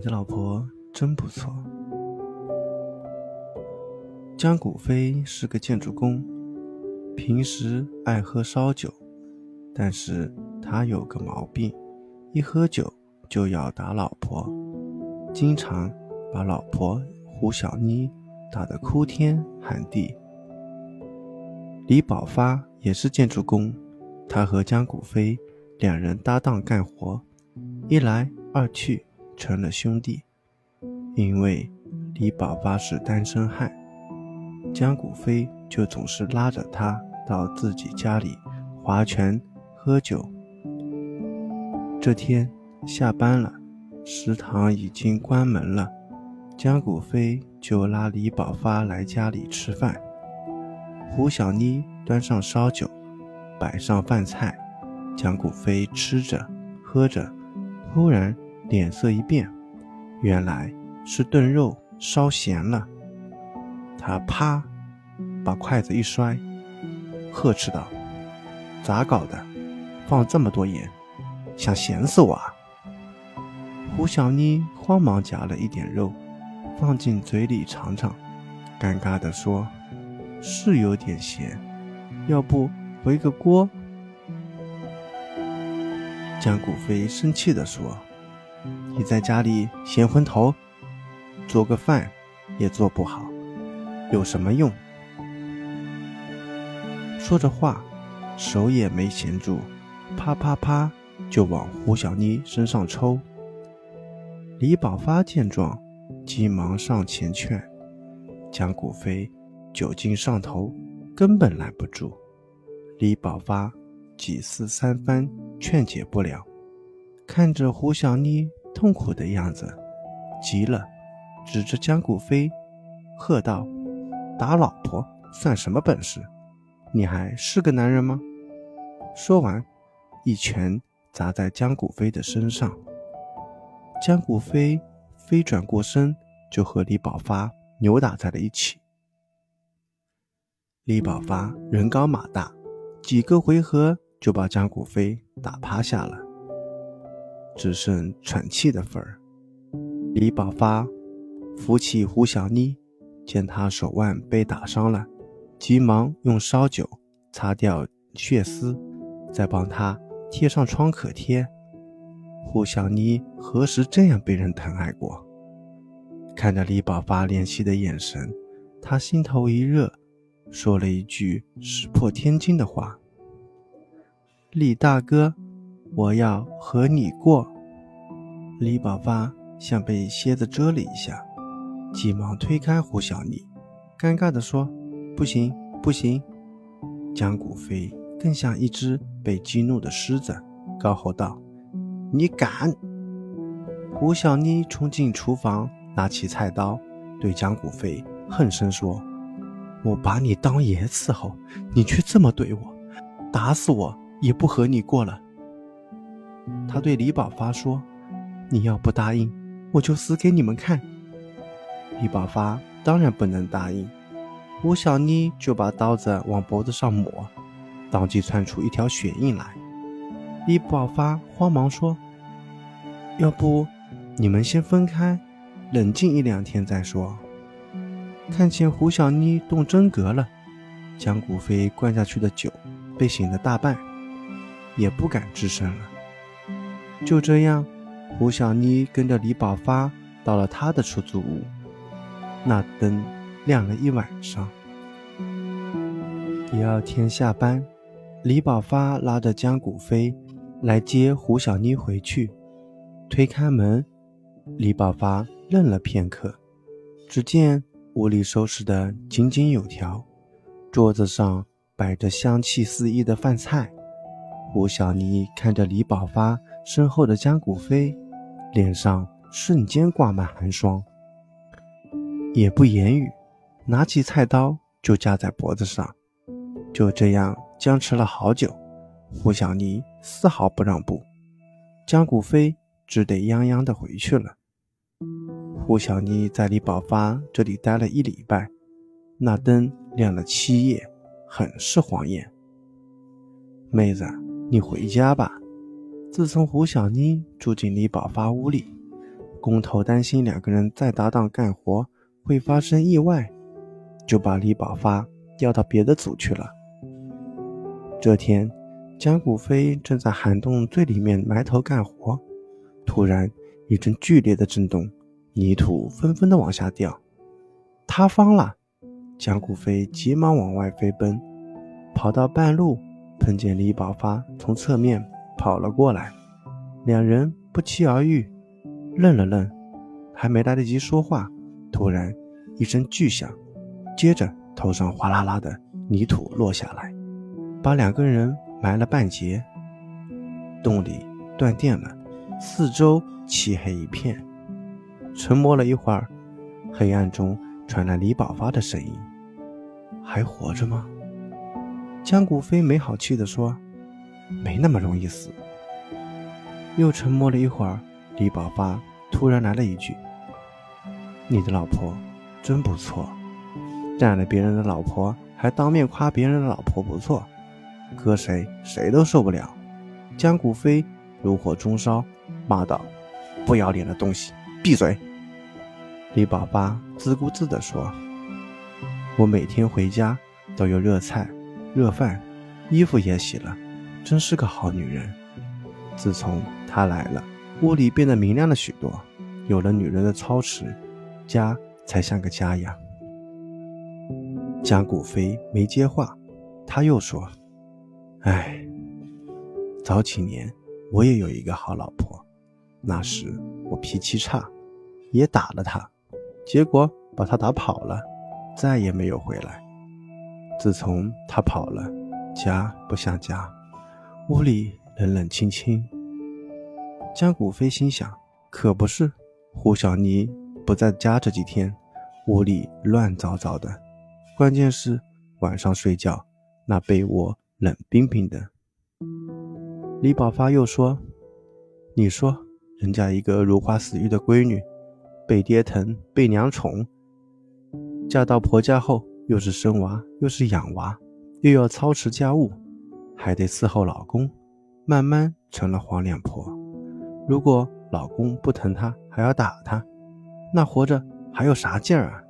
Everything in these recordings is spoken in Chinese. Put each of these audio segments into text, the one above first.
你的老婆真不错。江古飞是个建筑工，平时爱喝烧酒，但是他有个毛病，一喝酒就要打老婆，经常把老婆胡小妮打得哭天喊地。李宝发也是建筑工，他和江古飞两人搭档干活，一来二去成了兄弟。因为李宝发是单身汉，江古飞就总是拉着他到自己家里划拳喝酒。这天下班了，食堂已经关门了，江古飞就拉李宝发来家里吃饭。胡小妮端上烧酒，摆上饭菜，江古飞吃着喝着，忽然脸色一变，原来是炖肉烧咸了。他啪，把筷子一摔，呵斥道：“咋搞的？放这么多盐，想咸死我啊？”胡小妮慌忙夹了一点肉，放进嘴里尝尝，尴尬地说。是有点咸，要不回个锅？江古飞生气地说：“你在家里闲昏头，做个饭也做不好，有什么用？”说着话，手也没闲住，啪啪啪就往胡小妮身上抽。李宝发见状，急忙上前劝江古飞。酒劲上头，根本拦不住。李宝发几次三番劝解不了，看着胡小妮痛苦的样子，急了，指着江古飞，喝道：“打老婆算什么本事？你还是个男人吗？”说完，一拳砸在江古飞的身上。江古飞飞转过身，就和李宝发扭打在了一起。李宝发人高马大，几个回合就把江古飞打趴下了，只剩喘气的份儿。李宝发扶起胡小妮，见她手腕被打伤了，急忙用烧酒擦掉血丝，再帮她贴上创可贴。胡小妮何时这样被人疼爱过？看着李宝发怜惜的眼神，他心头一热。说了一句石破天惊的话：“李大哥，我要和你过。”李宝发像被蝎子蛰了一下，急忙推开胡小妮，尴尬地说：“不行，不行！”江古飞更像一只被激怒的狮子，高吼道：“你敢！”胡小妮冲进厨房，拿起菜刀，对江古飞恨声说。我把你当爷伺候，你却这么对我，打死我也不和你过了。他对李宝发说：“你要不答应，我就死给你们看。”李宝发当然不能答应，吴小妮就把刀子往脖子上抹，当即窜出一条血印来。李宝发慌忙说：“要不你们先分开，冷静一两天再说。”看见胡小妮动真格了，江古飞灌下去的酒被醒了大半，也不敢吱声了。就这样，胡小妮跟着李宝发到了他的出租屋，那灯亮了一晚上。第二天下班，李宝发拉着江古飞来接胡小妮回去，推开门，李宝发愣了片刻，只见。屋里收拾得井井有条，桌子上摆着香气四溢的饭菜。胡小妮看着李宝发身后的江古飞，脸上瞬间挂满寒霜，也不言语，拿起菜刀就架在脖子上。就这样僵持了好久，胡小妮丝毫不让步，江古飞只得泱泱的回去了。胡小妮在李宝发这里待了一礼拜，那灯亮了七夜，很是晃眼。妹子，你回家吧。自从胡小妮住进李宝发屋里，工头担心两个人再搭档干活会发生意外，就把李宝发调到别的组去了。这天，江古飞正在涵洞最里面埋头干活，突然一阵剧烈的震动，泥土纷纷的往下掉，塌方了。江古飞急忙往外飞奔，跑到半路，碰见李宝发从侧面跑了过来，两人不期而遇。愣了愣，还没来得及说话，突然一声巨响，接着头上哗啦啦的泥土落下来，把两个人埋了半截。洞里断电了，四周漆黑一片。沉默了一会儿，黑暗中传来李宝发的声音：“还活着吗？”江古飞没好气地说：“没那么容易死。”又沉默了一会儿。李宝发突然来了一句：“你的老婆真不错，占了别人的老婆，还当面夸别人的老婆不错，搁谁谁都受不了。”江古飞如火中烧，骂道：“不要脸的东西，闭嘴！”李宝发自顾自地说：“我每天回家都有热菜、热饭，衣服也洗了，真是个好女人。自从她来了。”屋里变得明亮了许多，有了女人的操持，家才像个家呀。江古飞没接话，他又说：“哎，早几年我也有一个好老婆，那时我脾气差，也打了她，结果把她打跑了，再也没有回来。自从他跑了，家不像家，屋里冷冷清清。”江古飞心想：“可不是，胡小妮不在家这几天，屋里乱糟糟的。关键是晚上睡觉，那被窝冷冰冰的。”李宝发又说：“你说，人家一个如花似玉的闺女，被爹疼，被娘宠，嫁到婆家后，又是生娃，又是养娃，又要操持家务，还得伺候老公，慢慢成了黄脸婆。”如果老公不疼她，还要打她，那活着还有啥劲儿啊？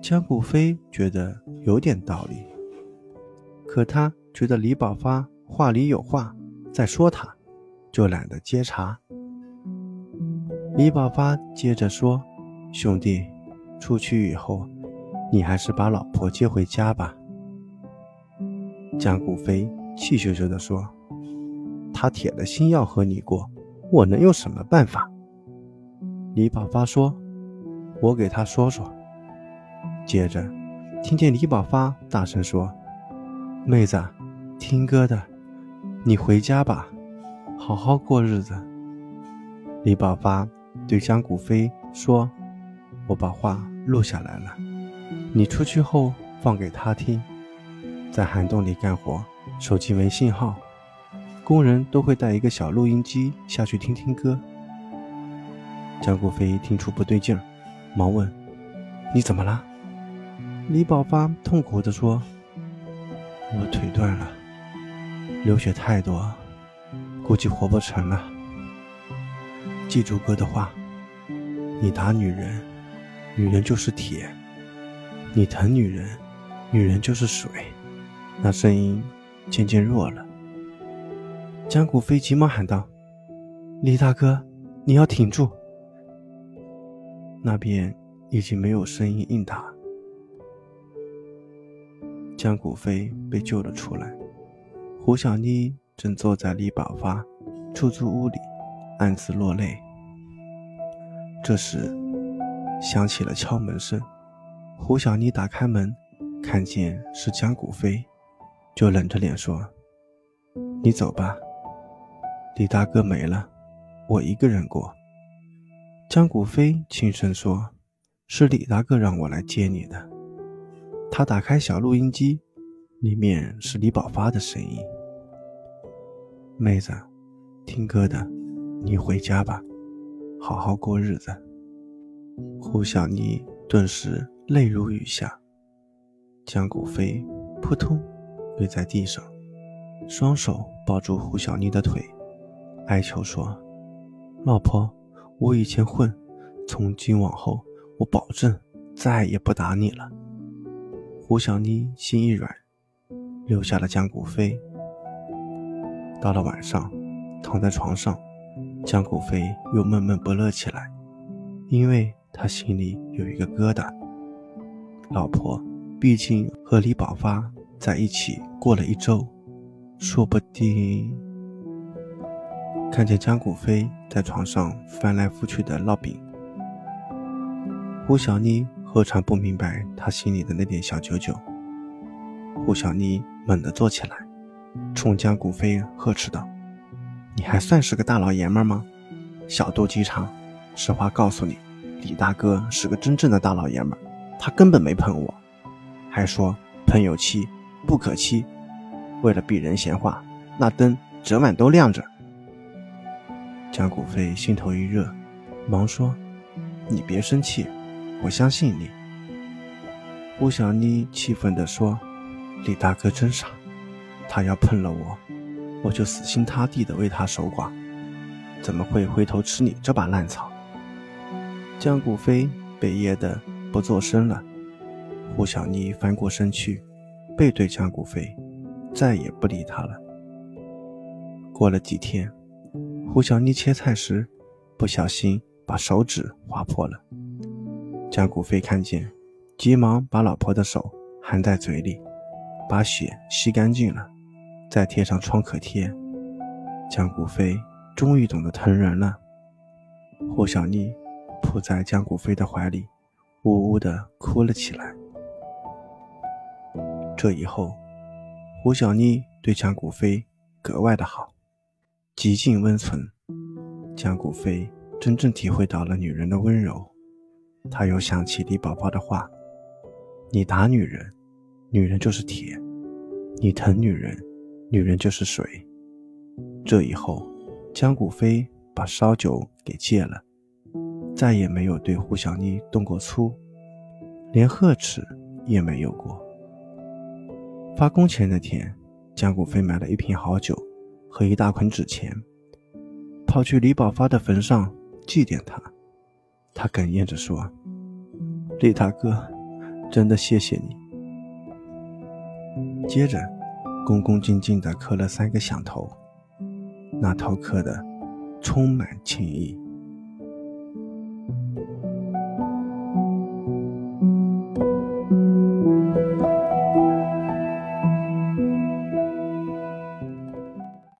江谷飞觉得有点道理，可他觉得李宝发话里有话，在说他，就懒得接茬。李宝发接着说：“兄弟，出去以后，你还是把老婆接回家吧。”江古飞气咻咻地说。他铁了心要和你过，我能有什么办法？李宝发说：“我给他说说。”接着，听见李宝发大声说：“妹子，听哥的，你回家吧，好好过日子。”李宝发对江古飞说：“我把话录下来了，你出去后放给他听，在涵洞里干活，手机没信号。”工人都会带一个小录音机下去听听歌。江古飞听出不对劲儿，忙问：“你怎么了？”李宝发痛苦地说：“我腿断了，流血太多，估计活不成了。记住哥的话，你打女人，女人就是铁；你疼女人，女人就是水。”那声音渐渐弱了。江古飞急忙喊道：“李大哥，你要挺住！”那边已经没有声音应答。江古飞被救了出来，胡小妮正坐在李宝发出租屋里，暗自落泪。这时，响起了敲门声。胡小妮打开门，看见是江古飞，就冷着脸说：“你走吧。”李大哥没了，我一个人过。江古飞轻声说：“是李大哥让我来接你的。”他打开小录音机，里面是李宝发的声音：“妹子，听歌的，你回家吧，好好过日子。”胡小妮顿时泪如雨下。江古飞扑通跪在地上，双手抱住胡小妮的腿。哀求说：“老婆，我以前混，从今往后，我保证再也不打你了。”胡小妮心一软，留下了江古飞。到了晚上，躺在床上，江古飞又闷闷不乐起来，因为他心里有一个疙瘩。老婆毕竟和李宝发在一起过了一周，说不定……看见江古飞在床上翻来覆去的烙饼，胡小妮何尝不明白他心里的那点小九九？胡小妮猛地坐起来。冲江古飞呵斥道：“你还算是个大老爷们吗？小肚鸡肠！实话告诉你，李大哥是个真正的大老爷们，他根本没碰我，还说朋友妻不可欺。为了避人闲话，那灯整晚都亮着。”江古飞心头一热，忙说：“你别生气，我相信你。”吴小妮气愤地说：“李大哥真傻。”他要碰了我，我就死心塌地的为他守寡，怎么会回头吃你这把烂草？江古飞被噎得不作声了。胡小妮翻过身去，背对江古飞，再也不理他了。过了几天，胡小妮切菜时不小心把手指划破了，江古飞看见，急忙把老婆的手含在嘴里，把血吸干净了。再贴上创可贴，江古飞终于懂得疼人了。胡小妮扑在江古飞的怀里，呜呜地哭了起来。这以后，胡小妮对江古飞格外的好，极尽温存。江古飞真正体会到了女人的温柔。他又想起李宝宝的话：“你打女人，女人就是铁；你疼女人。”女人就是水。这以后，江古飞把烧酒给戒了，再也没有对胡小妮动过粗，连呵斥也没有过。发工钱那天，江古飞买了一瓶好酒和一大捆纸钱，跑去李宝发的坟上祭奠他。他哽咽着说：“李大哥，真的谢谢你。”接着。恭恭敬敬地磕了三个响头，那头磕的充满情意。